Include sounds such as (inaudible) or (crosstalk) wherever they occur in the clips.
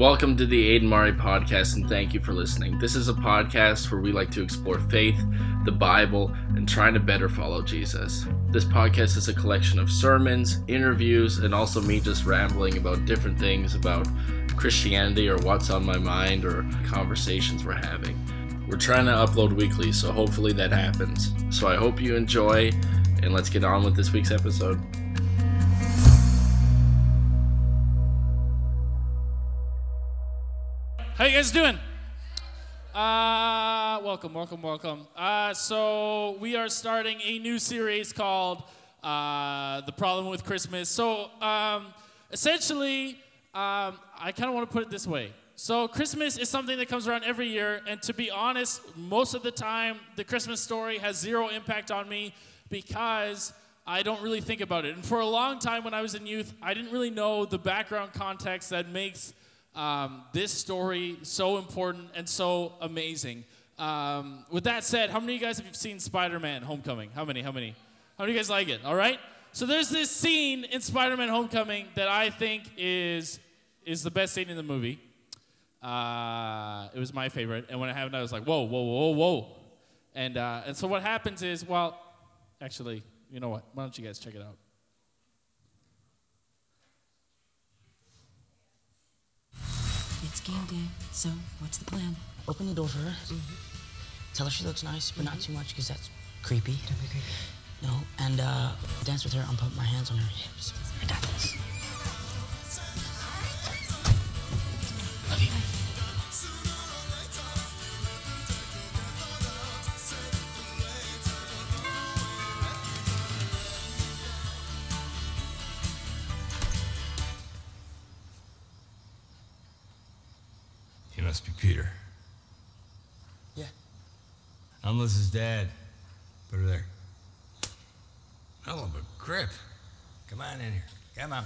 Welcome to the Aden Mari podcast, and thank you for listening. This is a podcast where we like to explore faith, the Bible, and trying to better follow Jesus. This podcast is a collection of sermons, interviews, and also me just rambling about different things about Christianity or what's on my mind or conversations we're having. We're trying to upload weekly, so hopefully that happens. So I hope you enjoy, and let's get on with this week's episode. How you guys doing? Uh, welcome, welcome, welcome. Uh, so we are starting a new series called uh, "The Problem with Christmas." So um, essentially, um, I kind of want to put it this way. So Christmas is something that comes around every year, and to be honest, most of the time, the Christmas story has zero impact on me because I don't really think about it. And for a long time, when I was in youth, I didn't really know the background context that makes um, this story so important and so amazing. Um, with that said, how many of you guys have seen Spider-Man: Homecoming? How many? How many? How many of you guys like it? All right. So there's this scene in Spider-Man: Homecoming that I think is is the best scene in the movie. Uh, it was my favorite, and when it happened, I was like, "Whoa, whoa, whoa, whoa!" And uh, and so what happens is, well, actually, you know what? Why don't you guys check it out? It's game day. So, what's the plan? Open the door for her. Tell her she looks nice, but not too much because that's creepy. Don't be creepy. No, and uh, dance with her and put my hands on her hips. I got this. Love you. Must be Peter. Yeah. I'm Liz's dad. Put her there. Hell of a grip. Come on in here. Come on.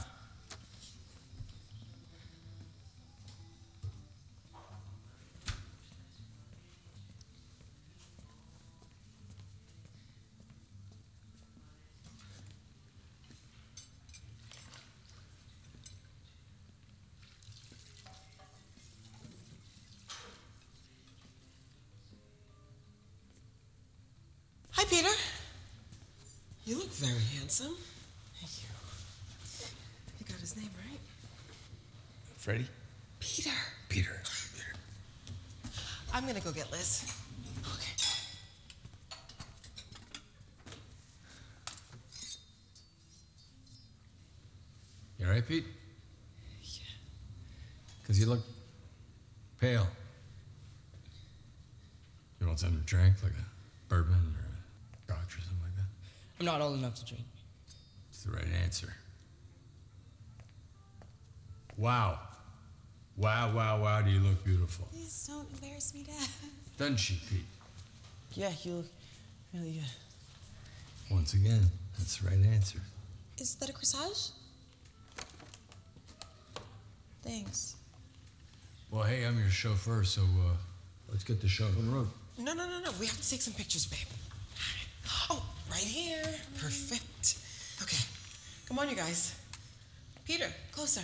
Handsome. Thank you. You got his name right? Freddie? Peter. Peter. Peter. I'm gonna go get Liz. Okay. You alright, Pete? Yeah. Because you look pale. You want something to drink, like a bourbon or a scotch or something like that? I'm not old enough to drink. It's the right answer. Wow. Wow, wow, wow, do you look beautiful. Please don't embarrass me, Dad. Doesn't she, Pete? Yeah, you look really good. Once again, that's the right answer. Is that a corsage? Thanks. Well, hey, I'm your chauffeur, so uh, let's get the show on the road. No, no, no, no. We have to take some pictures, babe. Oh, right here. Perfect. Okay. Come on, you guys. Peter, closer.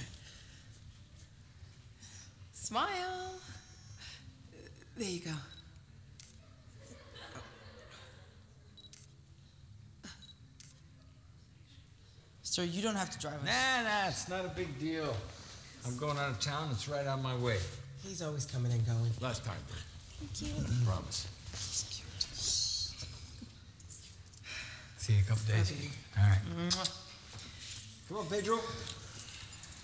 Smile. There you go. Sir, you don't have to drive us. Nah, nah, it's not a big deal. I'm going out of town. It's right on my way. He's always coming and going. Last time, Thank you. promise. He's cute. See you in a couple days. Love you. All right. Come on, Pedro.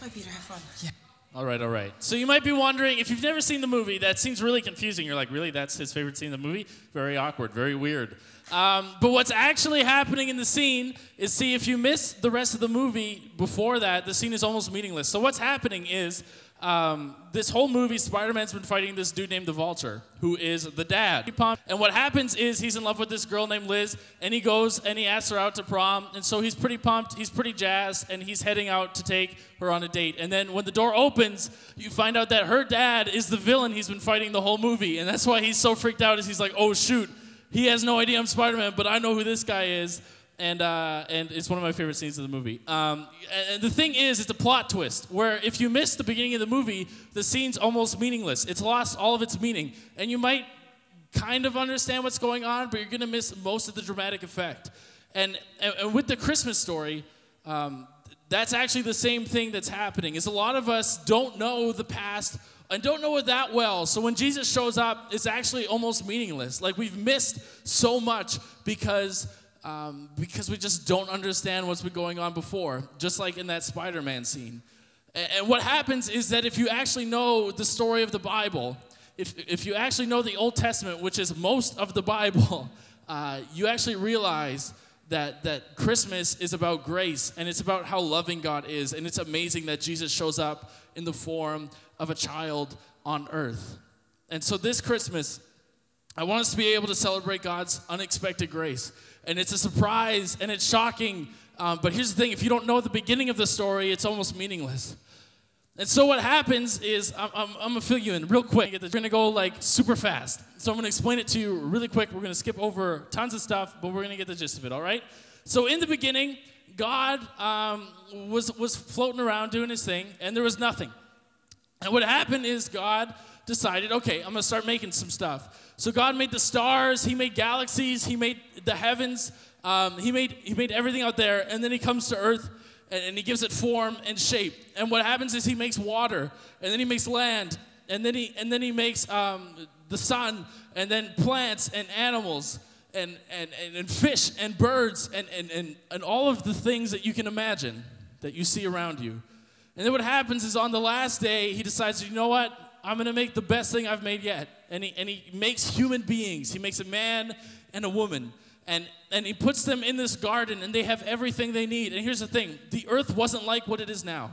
Bye, Peter. Have fun. Yeah. All right, all right. So you might be wondering if you've never seen the movie, that seems really confusing. You're like, really? That's his favorite scene in the movie? Very awkward, very weird. Um, but what's actually happening in the scene is see, if you miss the rest of the movie before that, the scene is almost meaningless. So what's happening is um, this whole movie, Spider Man's been fighting this dude named the Vulture, who is the dad. And what happens is he's in love with this girl named Liz, and he goes and he asks her out to prom. And so he's pretty pumped, he's pretty jazzed, and he's heading out to take her on a date. And then when the door opens, you find out that her dad is the villain he's been fighting the whole movie. And that's why he's so freaked out, is he's like, oh shoot, he has no idea I'm Spider Man, but I know who this guy is. And uh, and it's one of my favorite scenes of the movie. Um, and, the thing is, it's a plot twist where if you miss the beginning of the movie, the scene's almost meaningless. It's lost all of its meaning, and you might kind of understand what's going on, but you're gonna miss most of the dramatic effect. And and, and with the Christmas story. Um, that's actually the same thing that's happening is a lot of us don't know the past and don't know it that well so when jesus shows up it's actually almost meaningless like we've missed so much because um, because we just don't understand what's been going on before just like in that spider-man scene and, and what happens is that if you actually know the story of the bible if, if you actually know the old testament which is most of the bible (laughs) uh, you actually realize that that Christmas is about grace and it's about how loving God is and it's amazing that Jesus shows up in the form of a child on earth. And so this Christmas I want us to be able to celebrate God's unexpected grace. And it's a surprise and it's shocking. Um, but here's the thing if you don't know the beginning of the story, it's almost meaningless. And so what happens is, I'm, I'm, I'm gonna fill you in real quick. We're gonna go like super fast. So I'm gonna explain it to you really quick. We're gonna skip over tons of stuff, but we're gonna get the gist of it, all right? So in the beginning, God um, was, was floating around doing his thing, and there was nothing. And what happened is God decided, okay, I'm gonna start making some stuff. So God made the stars, He made galaxies, He made the heavens, um, He made He made everything out there, and then He comes to Earth and, and He gives it form and shape. And what happens is He makes water, and then He makes land, and then He and then He makes um, the sun, and then plants and animals. And, and, and, and fish and birds and, and, and, and all of the things that you can imagine that you see around you. And then what happens is on the last day, he decides, you know what? I'm to make the best thing I've made yet. And he, and he makes human beings. He makes a man and a woman. And, and he puts them in this garden, and they have everything they need. And here's the thing the earth wasn't like what it is now,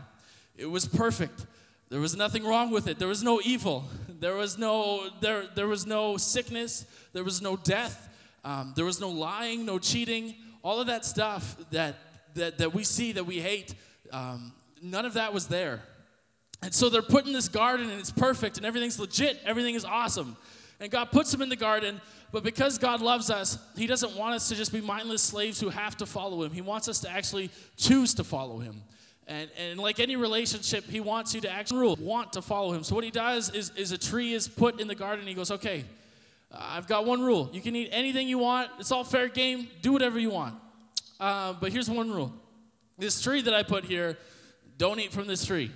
it was perfect. There was nothing wrong with it. There was no evil. (laughs) There was no, there, there was no sickness. There was no death. Um, there was no lying, no cheating. All of that stuff that, that, that we see that we hate, um, none of that was there. And so they're put in this garden and it's perfect and everything's legit, everything is awesome. And God puts them in the garden, but because God loves us, He doesn't want us to just be mindless slaves who have to follow Him. He wants us to actually choose to follow Him. And, and like any relationship, He wants you to actually rule, want to follow Him. So what He does is, is a tree is put in the garden. He goes, okay, I've got one rule. You can eat anything you want. It's all fair game. Do whatever you want. Uh, but here's one rule. This tree that I put here, don't eat from this tree.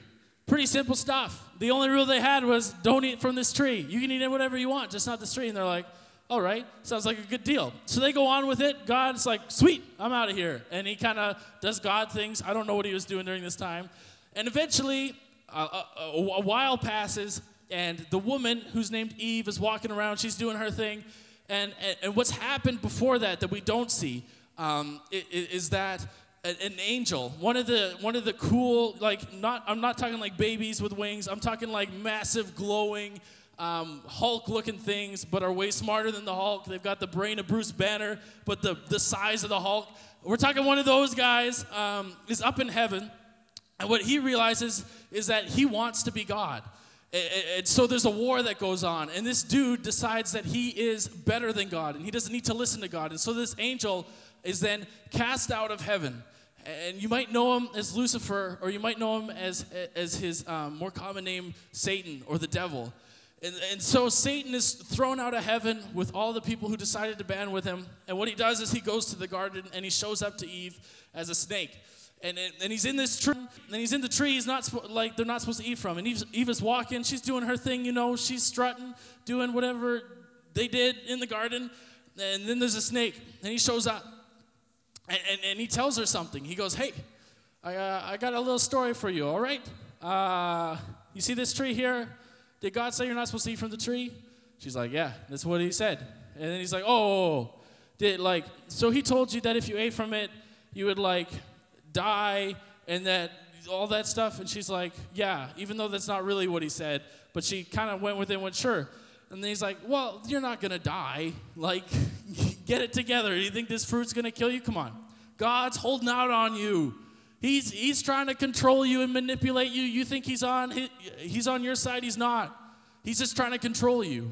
Pretty simple stuff. The only rule they had was don't eat from this tree. You can eat it whatever you want, just not this tree. And they're like, all right, sounds like a good deal. So they go on with it. God's like, sweet, I'm out of here. And he kind of does God things. I don't know what he was doing during this time. And eventually, a, a, while passes, and the woman who's named Eve is walking around. She's doing her thing. And, and, and what's happened before that that we don't see um, is, is that an angel one of the one of the cool like not i'm not talking like babies with wings i'm talking like massive glowing um, hulk looking things but are way smarter than the hulk they've got the brain of bruce banner but the, the size of the hulk we're talking one of those guys um, is up in heaven and what he realizes is that he wants to be god and so there's a war that goes on, and this dude decides that he is better than God, and he doesn't need to listen to God. And so this angel is then cast out of heaven. And you might know him as Lucifer, or you might know him as, as his um, more common name, Satan, or the devil. And, and so Satan is thrown out of heaven with all the people who decided to band with him. And what he does is he goes to the garden and he shows up to Eve as a snake. And, and, and he's in this tree, and he's in the tree. He's not like they're not supposed to eat from. And Eve's, Eve is walking. She's doing her thing, you know. She's strutting, doing whatever they did in the garden. And then there's a snake, and he shows up. And, and, and he tells her something. He goes, Hey, I, uh, I got a little story for you, all right? Uh, you see this tree here? Did God say you're not supposed to eat from the tree? She's like, Yeah, that's what he said. And then he's like, Oh, did like, so he told you that if you ate from it, you would like die and that all that stuff? And she's like, Yeah, even though that's not really what he said. But she kind of went with it and went, Sure. And then he's like, Well, you're not going to die. Like, (laughs) get it together. Do you think this fruit's going to kill you? Come on. God's holding out on you. He's, he's trying to control you and manipulate you. You think he's on, he's on your side. He's not. He's just trying to control you.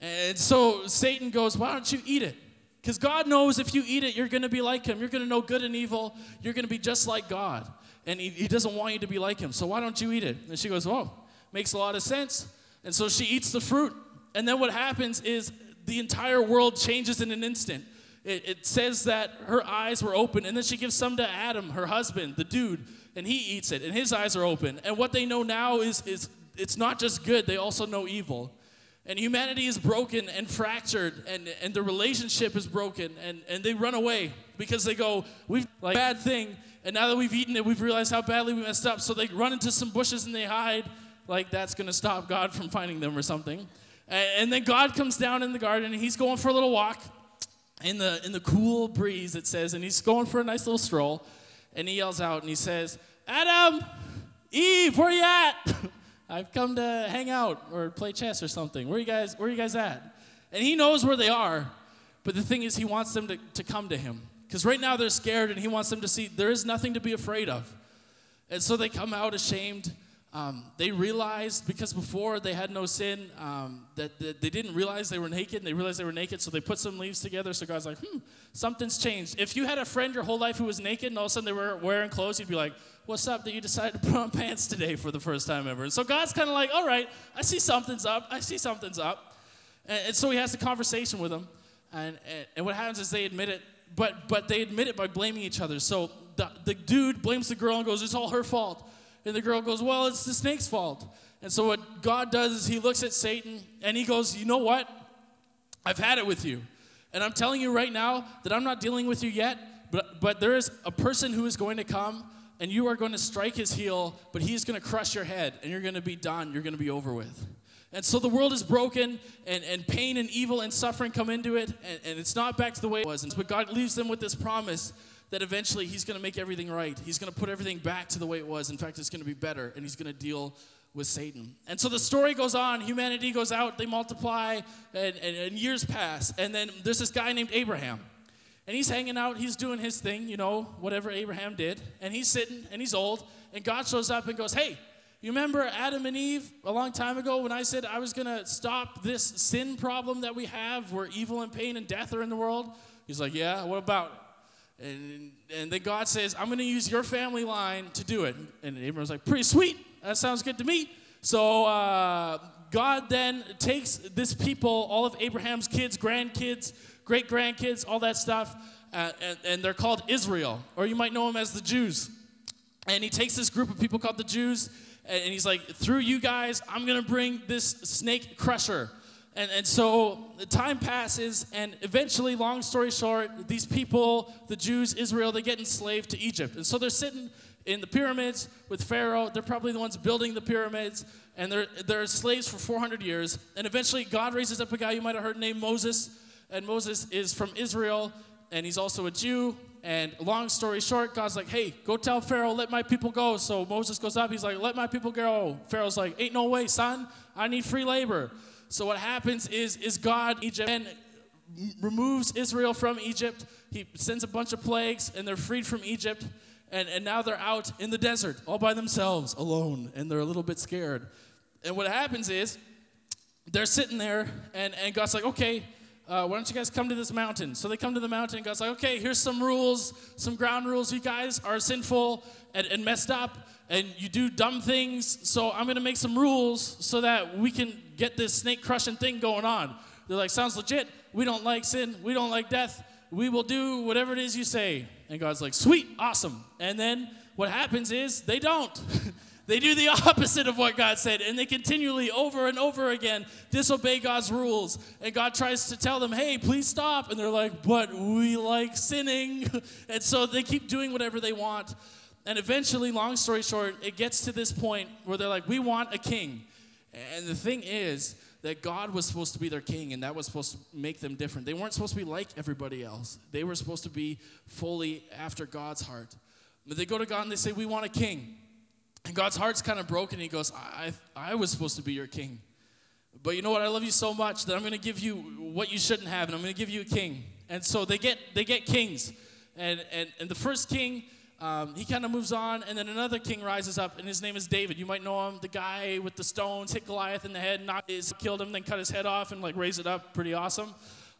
And so Satan goes, Why don't you eat it? Because God knows if you eat it, you're going to be like Him. You're going to know good and evil. You're going to be just like God. And he, he doesn't want you to be like Him. So why don't you eat it? And she goes, Oh, makes a lot of sense. And so she eats the fruit. And then what happens is the entire world changes in an instant. It, it says that her eyes were open, and then she gives some to Adam, her husband, the dude, and he eats it, and his eyes are open. And what they know now is, is it's not just good, they also know evil. And humanity is broken and fractured, and, and the relationship is broken, and, and they run away because they go, We've like bad thing, and now that we've eaten it, we've realized how badly we messed up. So they run into some bushes and they hide, like that's gonna stop God from finding them or something. And, then God comes down in the garden, and he's going for a little walk in the in the cool breeze, it says, and he's going for a nice little stroll, and he yells out and he says, Adam, Eve, where you at? (laughs) I've come to hang out or play chess or something. Where you guys, where you guys at? And he knows where they are, but the thing is he wants them to, to come to him. Because right now they're scared and he wants them to see there is nothing to be afraid of. And so they come out ashamed. Um, they realized because before they had no sin um, that, that they didn't realize they were naked and they realized they were naked so they put some leaves together so god's like hmm something's changed. If you had a friend your whole life who was naked and all of a sudden they were wearing clothes you'd be like what's up that you decided to put on (laughs) pants today for the first time ever. And so god's kind of like all right i see something's up i see something's up. And, and so he has a conversation with them and, and, and what happens is they admit it but but they admit it by blaming each other. So the, the dude blames the girl and goes it's all her fault and the girl goes, Well, it's the snake's fault. And so what God does is he looks at Satan and he goes, You know what? I've had it with you. And I'm telling you right now that I'm not dealing with you yet, but, but there is a person who is going to come and you are going to strike his heel, but he's going to crush your head and you're going to be done. You're going to be over with. And so the world is broken, and, and pain and evil and suffering come into it, and, and it's not back to the way it was. But God leaves them with this promise that eventually he's going to make everything right. He's going to put everything back to the way it was. In fact, it's going to be better, and he's going to deal with Satan. And so the story goes on. Humanity goes out, they multiply, and, and, and years pass. And then there's this guy named Abraham. And he's hanging out, he's doing his thing, you know, whatever Abraham did. And he's sitting, and he's old. And God shows up and goes, Hey, you remember Adam and Eve a long time ago when I said I was going to stop this sin problem that we have where evil and pain and death are in the world? He's like, Yeah, what about it? And, and then God says, I'm going to use your family line to do it. And Abraham's like, pretty sweet. That sounds good to me. So uh, God then takes this people, all of Abraham's kids, grandkids, great grandkids, all that stuff, uh, and, and they're called Israel, or you might know them as the Jews. And he takes this group of people called the Jews, and he's like, through you guys, I'm going to bring this snake crusher. And, and so time passes, and eventually, long story short, these people, the Jews, Israel, they get enslaved to Egypt. And so they're sitting in the pyramids with Pharaoh. They're probably the ones building the pyramids, and they're, they're slaves for 400 years. And eventually, God raises up a guy you might have heard named Moses. And Moses is from Israel, and he's also a Jew. And long story short, God's like, hey, go tell Pharaoh, let my people go. So Moses goes up, he's like, let my people go. Pharaoh's like, ain't no way, son. I need free labor. So what happens is, is God, Egypt, and removes Israel from Egypt. He sends a bunch of plagues, and they're freed from Egypt. And, and now they're out in the desert, all by themselves, alone, and they're a little bit scared. And what happens is, they're sitting there, and, and God's like, okay, uh, why don't you guys come to this mountain? So they come to the mountain, and God's like, okay, here's some rules, some ground rules. You guys are sinful and, and messed up, and you do dumb things, so I'm going to make some rules so that we can get this snake crushing thing going on. They're like, sounds legit. We don't like sin. We don't like death. We will do whatever it is you say. And God's like, sweet, awesome. And then what happens is they don't. (laughs) they do the (laughs) opposite of what God said, and they continually, over and over again, disobey God's rules. And God tries to tell them, hey, please stop. And they're like, but we like sinning. (laughs) and so they keep doing whatever they want. And eventually, long story short, it gets to this point where they're like, we want a king. And the thing is that God was supposed to be their king, and that was supposed to make them different. They weren't supposed to be like everybody else, they were supposed to be fully after God's heart. But they go to God and they say, We want a king. And God's heart's kind of broken. He goes, I, I was supposed to be your king. But you know what? I love you so much that I'm going to give you what you shouldn't have, and I'm going to give you a king. And so they get, they get kings. And, and, and the first king um, he kind of moves on, and then another king rises up, and his name is David. You might know him, the guy with the stones, hit Goliath in the head, knocked his, killed him, then cut his head off and like raise it up. Pretty awesome.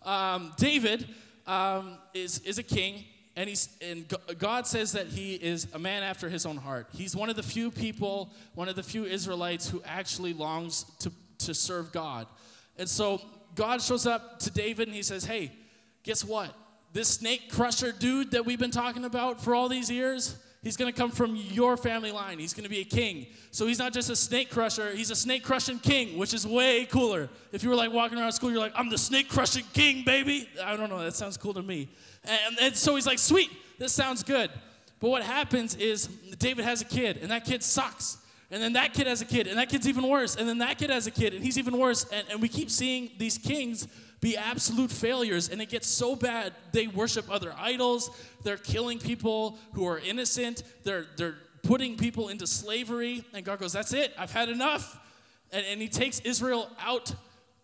Um, David, um, is, is a king, and, he's, and God says that he is a man after his own heart. He's one of the few people, one of the few Israelites who actually longs to, to serve God. And so God shows up to David and he says, Hey, guess what? This snake crusher dude that we've been talking about for all these years, he's gonna come from your family line. He's gonna be a king. So he's not just a snake crusher, he's a snake crushing king, which is way cooler. If you were like walking around school, you're like, I'm the snake crushing king, baby. I don't know, that sounds cool to me. And, and so he's like, Sweet, this sounds good. But what happens is David has a kid, and that kid sucks. And then that kid has a kid, and that kid's even worse. And then that kid has a kid, and he's even worse. And, and we keep seeing these kings be absolute failures, and it gets so bad they worship other idols. They're killing people who are innocent. They're, they're putting people into slavery. And God goes, That's it, I've had enough. And, and he takes Israel out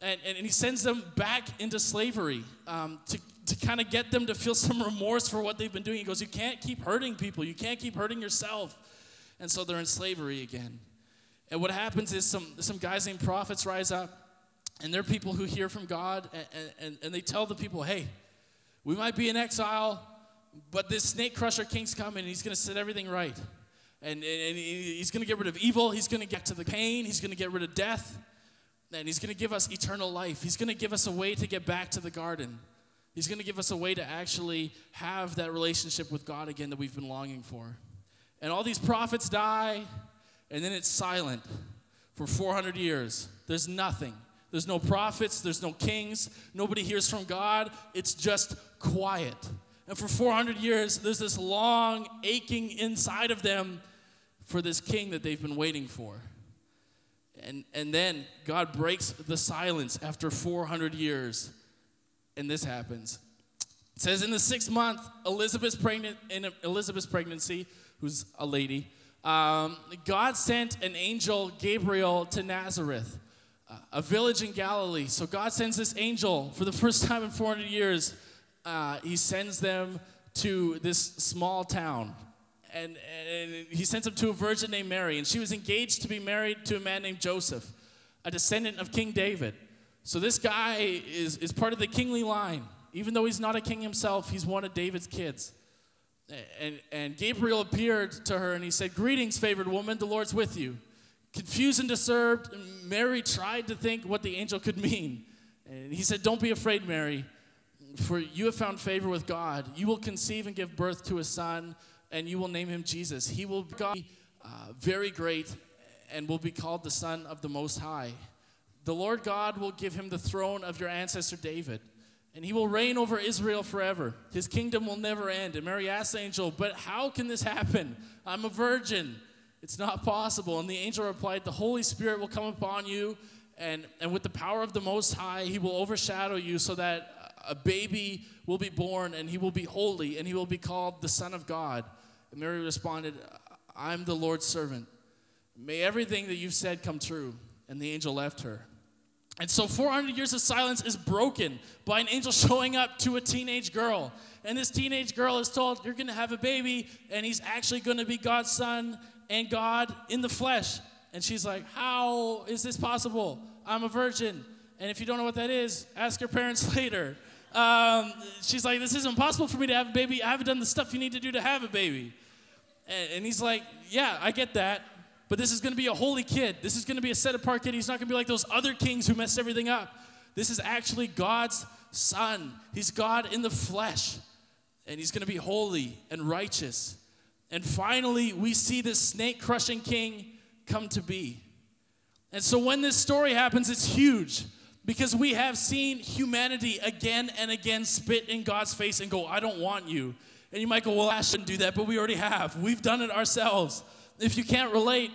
and, and, and he sends them back into slavery um, to, to kind of get them to feel (laughs) some remorse for what they've been doing. He goes, You can't keep hurting people, you can't keep hurting yourself. And so they're in slavery again. And what happens is some, some guys named prophets rise up, and they're people who hear from God, and, and, and they tell the people, Hey, we might be in exile, but this snake crusher king's coming, and he's going to set everything right. And, and he- he's going to get rid of evil, he's going to get to the pain, he's going to get rid of death. And he's going to give us eternal life. He's going to give us a way to get back to the garden. He's going to give us a way to actually have that relationship with God again that we've been longing for. And all these prophets die, and then it's silent for 400 years. There's nothing. There's no prophets, there's no kings, nobody hears from God. It's just quiet. And for 400 years, there's this long aching inside of them for this king that they've been waiting for. And, and then God breaks the silence after 400 years, and this happens. It says in the sixth month, Elizabeth's pregnant in Elizabeth's pregnancy, who's a lady, um, God sent an angel Gabriel to Nazareth, a village in Galilee. So God sends this angel for the first time in 400 years. Uh, he sends them to this small town and, and he sends them to a virgin named Mary, and she was engaged to be married to a man named Joseph, a descendant of King David. So this guy is, is part of the kingly line. Even though he's not a king himself, he's one of David's kids. And, and Gabriel appeared to her and he said, Greetings, favored woman, the Lord's with you. Confused and disturbed, Mary tried to think what the angel could mean. And he said, Don't be afraid, Mary, for you have found favor with God. You will conceive and give birth to a son, and you will name him Jesus. He will be uh, very great and will be called the Son of the Most High. The Lord God will give him the throne of your ancestor David, and he will reign over Israel forever. His kingdom will never end. And Mary asked the angel, But how can this happen? I'm a virgin. It's not possible. And the angel replied, The Holy Spirit will come upon you, and, and with the power of the Most High, he will overshadow you so that a baby will be born, and he will be holy, and he will be called the Son of God. And Mary responded, I'm the Lord's servant. May everything that you've said come true. And the angel left her. And so 400 years of silence is broken by an angel (laughs) showing up to a teenage girl. And this teenage girl is told, You're going to have a baby, and he's actually going to be God's son and God in the flesh. And she's like, How is this possible? I'm a virgin. And if you don't know what that is, ask your parents (laughs) later. Um, she's like, This is impossible for me to have a baby. I haven't done the stuff you need to do to have a baby. And, and he's like, Yeah, I get that. But this is going to be a holy kid. This is going to be a set apart kid. He's not going to be like those other kings who messed everything up. This is actually God's son. He's God in the flesh. And he's going to be holy and righteous. And finally, we see this snake crushing king come to be. And so when this story happens, it's huge because we have seen humanity again and again spit in God's face and go, I don't want you. And you might go, Well, I shouldn't do that, but we already have. We've done it ourselves. If you can't relate,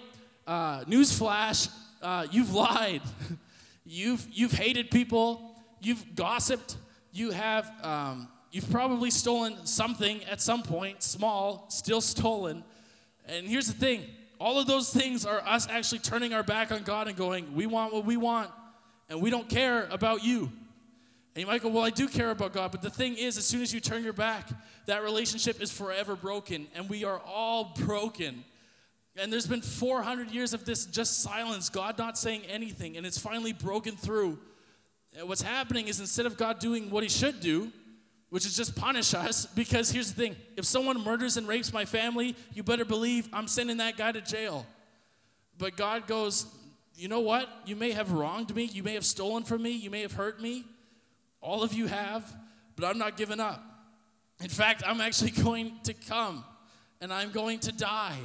uh, newsflash, uh, you've lied. (laughs) you've, you've hated people. You've gossiped. You have, um, you've probably stolen something at some point, small, still stolen. And here's the thing all of those things are us actually turning our back on God and going, We want what we want, and we don't care about you. And you might go, Well, I do care about God. But the thing is, as soon as you turn your back, that relationship is forever broken. And we are all broken. And there's been 400 years of this just silence, God not saying anything. And it's finally broken through. And what's happening is instead of God doing what he should do, which is just punish us because here's the thing if someone murders and rapes my family, you better believe I'm sending that guy to jail. But God goes, you know what? You may have wronged me, you may have stolen from me, you may have hurt me. All of you have, but I'm not giving up. In fact, I'm actually (laughs) going to come and I'm going to die.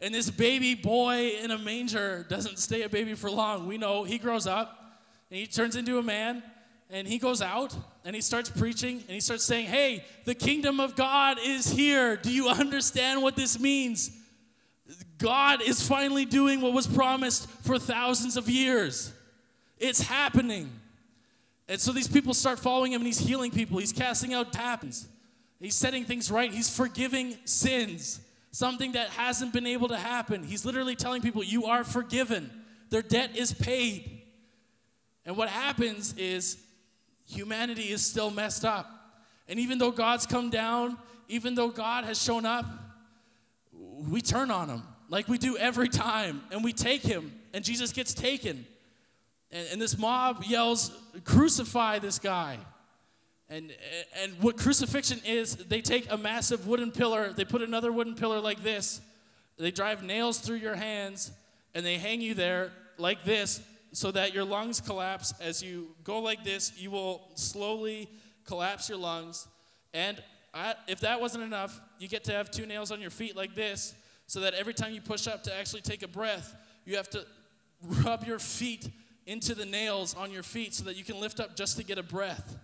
And this baby boy in a manger doesn't stay a baby for long. We know he grows up and he turns into a man and he goes out and he starts preaching and he starts saying, Hey, the kingdom of God is here. Do you understand what this means? God is finally doing what was promised for thousands of years. It's happening. And so these people start following him and he's healing people. He's casting out demons. He's setting things right. He's forgiving sins, something that hasn't been able to happen. He's literally telling people, You are forgiven. Their debt is paid. And what happens is humanity is still messed up. And even though God's come down, even though God has shown up, we turn on him like we do every time and we take him and Jesus gets taken. And, and this mob yells, Crucify this guy. And, and what crucifixion is, they take a massive wooden pillar, they put another wooden pillar like this, they drive nails through your hands, and they hang you there like this so that your lungs collapse. As you go like this, you will slowly collapse your lungs. And I, if that wasn't enough, you get to have two nails on your feet like this so that every time you push up to actually take a breath, you have to rub your feet into the nails on your feet so that you can lift up just to get a breath.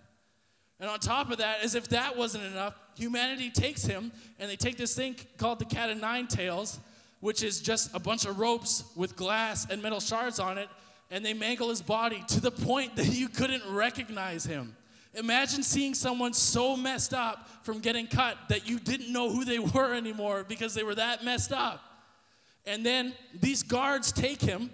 And on top of that, as if that wasn't enough, humanity takes him and they take this thing called the cat of nine tails, which is just a bunch of ropes with glass and metal shards on it, and they mangle his body to the point that you couldn't recognize him. Imagine seeing someone so messed up from getting cut that you didn't know who they (laughs) were anymore because they were that messed up. And then these guards take him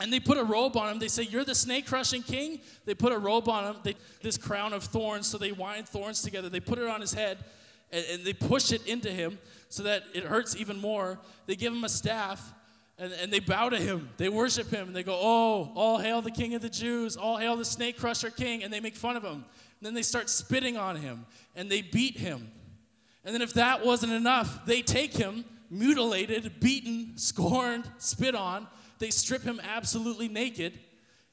and they put a robe on him. They say, You're the snake crushing king. They put a robe on him, they, this crown of thorns. So they wind thorns together. They put it on his head and, and they push it into him so that it hurts even more. They give him a staff and, and they bow to him. They worship him and they go, Oh, all hail the king of the Jews. All hail the snake crusher king. And they make fun of him. And then they start spitting on him and they beat him. And then if that wasn't enough, they take him, mutilated, beaten, scorned, spit on they strip him absolutely naked.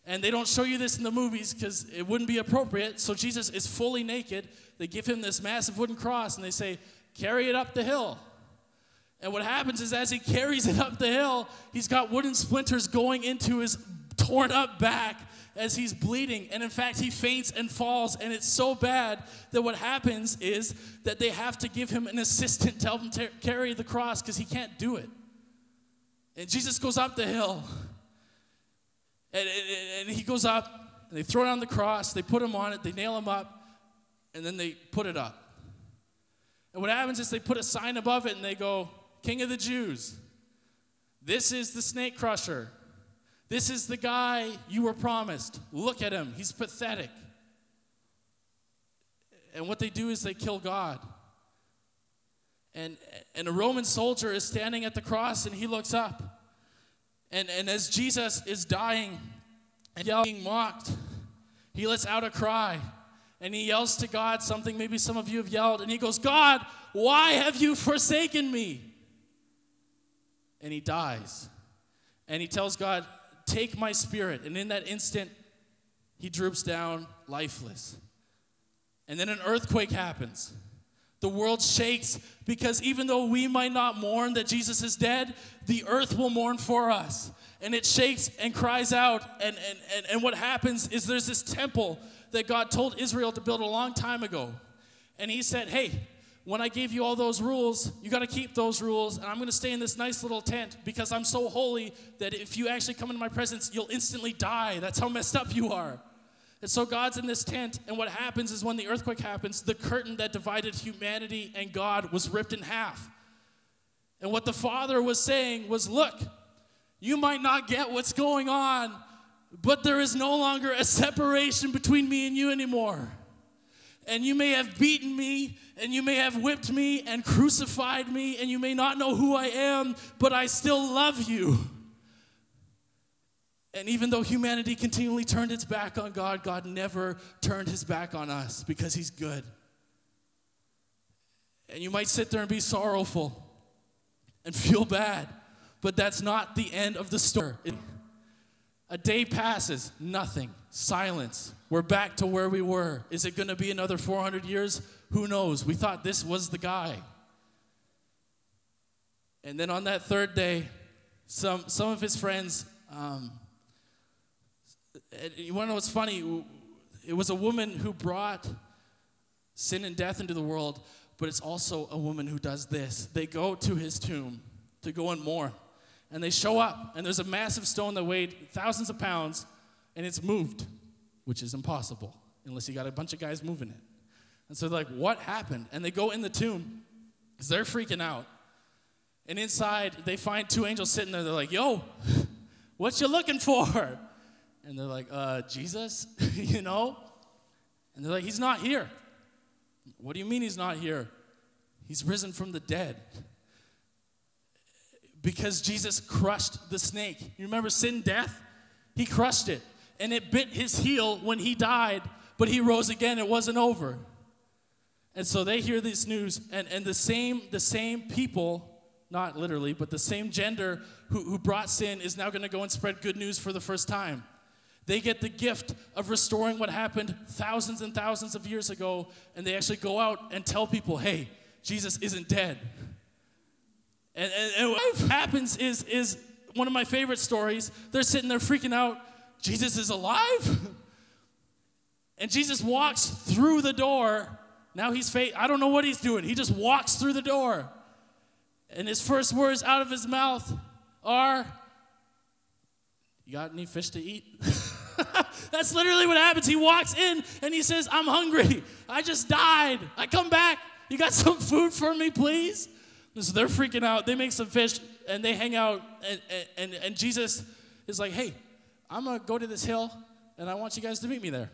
And they don't show you this in the movies because it wouldn't be appropriate. So Jesus is fully naked. They give him this massive wooden cross and they say, Carry it up the hill. And what happens is, as he carries it up the hill, he's got wooden splinters going into his torn up back as he's bleeding. And in fact, he faints and falls. And it's so bad that what happens is that they have to give him an assistant to help him carry the cross because he can't do it. And Jesus goes up the hill. And, and, and, he goes up, and they throw on the cross, they put him on it, they nail him up, and then they put it up. And what happens is they put a sign above it and they go, King of the Jews. This is the snake crusher. This is the guy you were promised. Look at him. He's pathetic. And what they do is they kill God. And, and a Roman soldier is standing at the cross and he looks up. And, and as Jesus is dying and being mocked, he lets out a cry and he yells to God something maybe some of you have yelled. And he goes, God, why have you forsaken me? And he dies. And he tells God, Take my spirit. And in that instant, he droops down lifeless. And then an earthquake happens. The world shakes because even though we might not mourn that Jesus is dead, the earth will mourn for us. And it shakes and cries out. And, and, and, and what happens is there's this temple that God told Israel to build a long time ago. And He said, Hey, when I gave you all those rules, you got to keep those rules. And I'm going to stay in this nice little tent because I'm so holy that if you actually come into my presence, you'll instantly die. That's how messed up you are. And so God's in this tent, and what happens is when the earthquake happens, the curtain that divided humanity and God was ripped in half. And what the Father was saying was, Look, you might not get what's going on, but there is no longer a separation between me and you anymore. And you may have beaten me, and you may have whipped me and crucified me, and you may not know who I am, but I still love you. And even though humanity continually turned its back on God, God never turned his back on us because he's good. And you might sit there and be sorrowful and feel bad, but that's not the end of the story. A day passes, nothing, silence. We're back to where we were. Is it going to be another 400 years? Who knows? We thought this was the guy. And then on that third day, some, some of his friends, um, you want to know what's funny? It was a woman who brought sin and death into the world, but it's also a woman who does this. They go to his tomb to go and mourn. And they show up, and there's a massive stone that weighed thousands of pounds, and it's moved, which is impossible unless you got a bunch of guys moving it. And so they're like, What happened? And they go in the tomb because they're freaking out. And inside, they find two angels sitting there. They're like, Yo, what you looking for? And they're like, Uh, Jesus, (laughs) you know? And they're like, He's not here. What do you mean he's not here? He's risen from the dead. Because Jesus crushed the snake. You remember sin, death? He crushed it. And it bit his heel when he died, but he rose again. It wasn't over. And so they hear this news, and, and the same the same people, not literally, but the same gender who, who brought sin is now going to go and spread good news for the first time. They get the gift of restoring what happened thousands and thousands of years ago, and they actually go out and tell people, hey, Jesus isn't dead. And, and, and what happens is, is one of my favorite stories. They're sitting there freaking out, Jesus is alive? (laughs) and Jesus walks through the door. Now he's fake. I don't know what he's doing. He just walks through the door. And his first words out of his mouth are, You got any fish to eat? (laughs) That's literally what happens. He walks in and he says, I'm hungry. I just died. I come back. You got (laughs) some food for me, please? And so they're freaking out. They make some fish and they hang out. And, and, and Jesus is like, hey, I'm going to go to this hill and I want you guys to meet me there.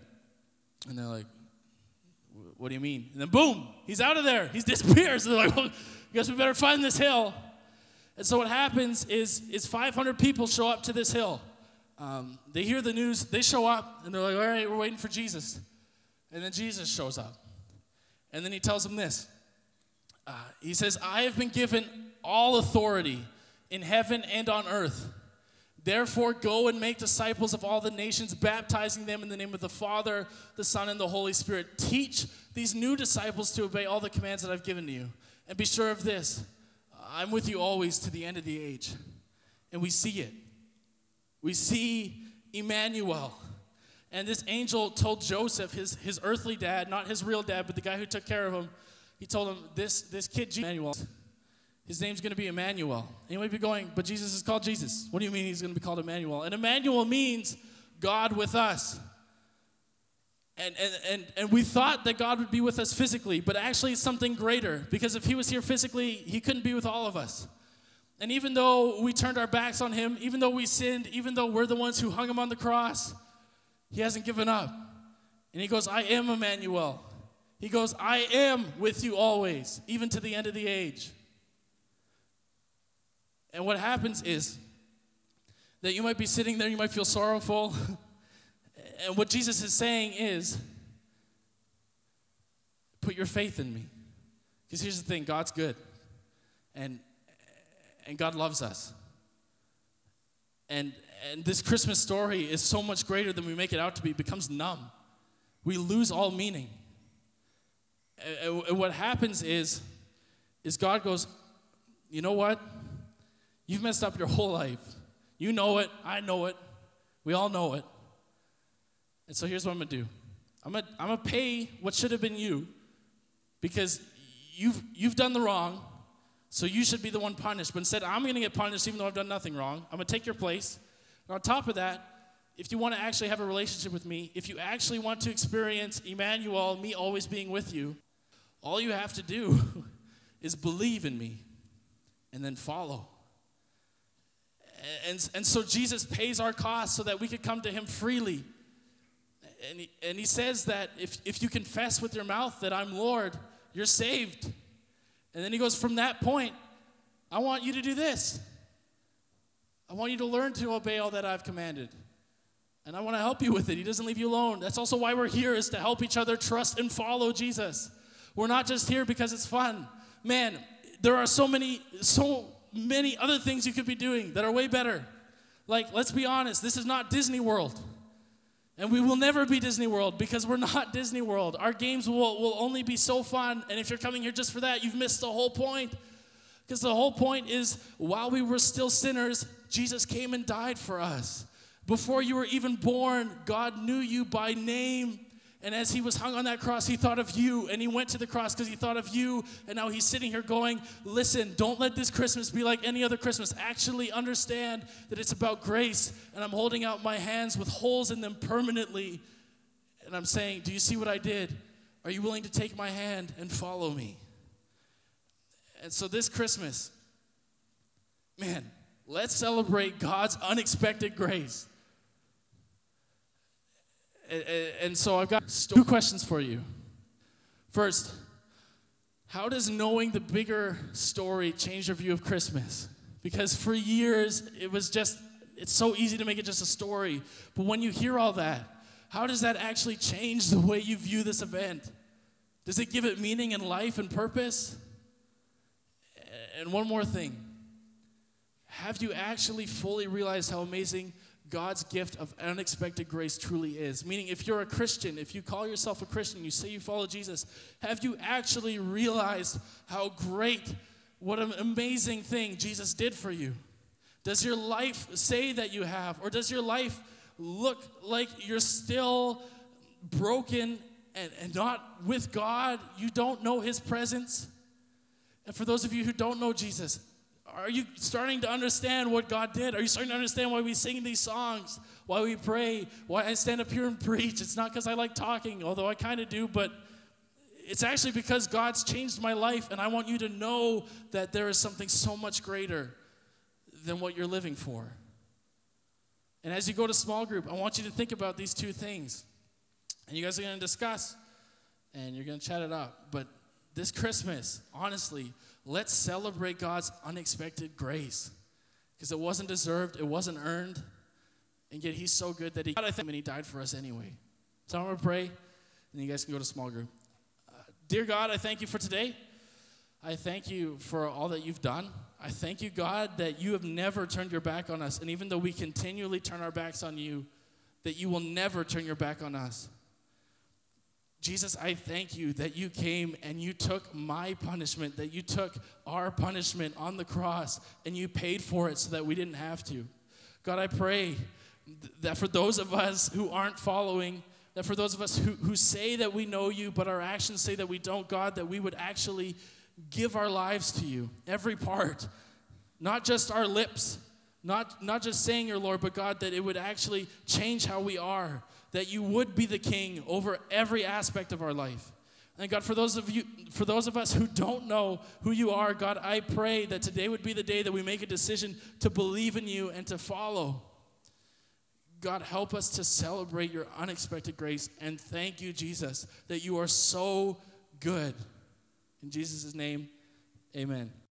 And they're like, what do you mean? And then boom, he's out of there. He (laughs) disappears. And they're like, well, I guess we better find this hill. And so what happens is, is 500 people show up to this hill. Um, they hear the news, they show up, and they're like, all right, we're waiting for Jesus. And then Jesus shows up. And then he tells them this uh, He says, I have been given all authority in heaven and on earth. Therefore, go and make disciples of all the nations, baptizing them in the name of the Father, the Son, and the Holy Spirit. Teach these new disciples to obey all the commands that I've given to you. And be sure of this I'm with you always to the end of the age. And we see it. We see Emmanuel. And this angel told Joseph, his, his earthly dad, not his real dad, but the guy who took care of him, he told him, This, this kid, Emmanuel, his name's going to be Emmanuel. And you might be going, But Jesus is called Jesus. What do you mean he's going to be called Emmanuel? And Emmanuel means God with us. And, and, and, and we thought that God would be with us physically, but actually it's something greater because if he was here physically, he couldn't be with all of us. And even though we turned our backs on him, even though we sinned, even though we're the ones who hung him on the cross, he hasn't given up. And he goes, I am Emmanuel. He goes, I am with you always, even to the end of the age. And what happens is that you might be sitting there, you might feel sorrowful. (laughs) and what Jesus is saying is, put your faith in me. Because here's the thing God's good. And and God loves us. And, and this Christmas story is so much greater than we make it out to be. It becomes numb. We lose all meaning. And, and what happens is, is God goes, you know what? You've messed up your whole life. You know it. I know it. We all know it. And so here's what I'm going to do I'm going to I'm to pay what should have been you because you've, you've done the wrong. So you should be the one punished. But instead, I'm going to get punished even though I've done nothing wrong. I'm going to take your place. And on top of that, if you want to actually have a relationship with me, if you actually want to experience Emmanuel, me always being with you, all you have to do (laughs) is believe in me and then follow. And, and so Jesus pays our cost so that we could come to him freely. And he, and he says that if, if you confess with your mouth that I'm Lord, you're saved. And then he goes, From that point, I want you to do this. I want you to learn to obey all that I've commanded. And I want to help you with it. He doesn't leave you alone. That's also why we're here is to help each other trust and follow Jesus. We're not just here because it's fun. man, there are so many, so many other things you could be doing that are way better. Like, let's be honest, this is not Disney World. And we will never be Disney World because we're (laughs) not Disney World. Our games will, will only be so fun. And if you're coming here just for that, you've missed the whole point. Because the whole point is while we were still sinners, Jesus came and died for us. Before you were even born, God knew you by name. And as he was hung on that cross, he thought of you and he went to the cross because he thought of you. And now he's sitting here going, Listen, don't let this Christmas be like any other Christmas. Actually, understand that it's about grace. And I'm holding out my hands with holes in them permanently. And I'm saying, Do you see what I did? Are you willing to take my hand and follow me? And so this Christmas, man, let's celebrate God's unexpected grace. And, so I've got two questions for you. First, how does knowing the bigger story change your view of Christmas? Because for years, it was just, it's so easy to make it just a story. But when you hear all that, how does that actually change the way you view this event? Does it give it meaning and life and purpose? And one more thing have you actually fully realized how amazing God's gift of unexpected grace truly is. Meaning, if you're a Christian, if you call yourself a Christian, you say you follow Jesus, have you actually realized how great, what an amazing thing Jesus did for you? Does your life say that you have? Or does your life look like you're still broken and, and not with God? You don't know His presence? And for those of you who don't know Jesus, are you starting to understand what God did? Are you starting to understand why we sing these songs? Why we pray? Why I stand up here and preach? It's not because I like talking, although I kind of do, but it's actually because God's changed my life, and I want you to know that there is something so much greater than what you're living for. And as you go to small group, I want you to think about these two things. And you guys are going to discuss, and you're going to chat it up. But this Christmas, honestly, let's celebrate God's unexpected grace because it wasn't deserved, it wasn't earned, and yet He's so good that He, God, I think, and He died for us anyway. So I'm gonna pray, and you guys can go to small group. Uh, dear God, I thank you for today. I thank you for all that you've done. I thank you, God, that you have never turned your back on us, and even though we continually turn our backs on you, that you will never turn your back on us. Jesus, I thank you that you came and you took my punishment, that you took our punishment on the cross and you paid for it so that we didn't have to. God, I pray that for those of us who aren't following, that for those of us who, who say that we know you, but our actions say that we don't, God, that we would actually give our lives to you, every part, not just our lips, not, not just saying your Lord, but God, that it would actually change how we are, that you would be the king over every aspect of our life. And God, for those of you, for those of us who don't know who you are, God, I pray that today would be the day that we make a decision to believe in you and to follow. God, help us to celebrate your unexpected grace and thank you, Jesus, that you are so good. In Jesus' name, amen.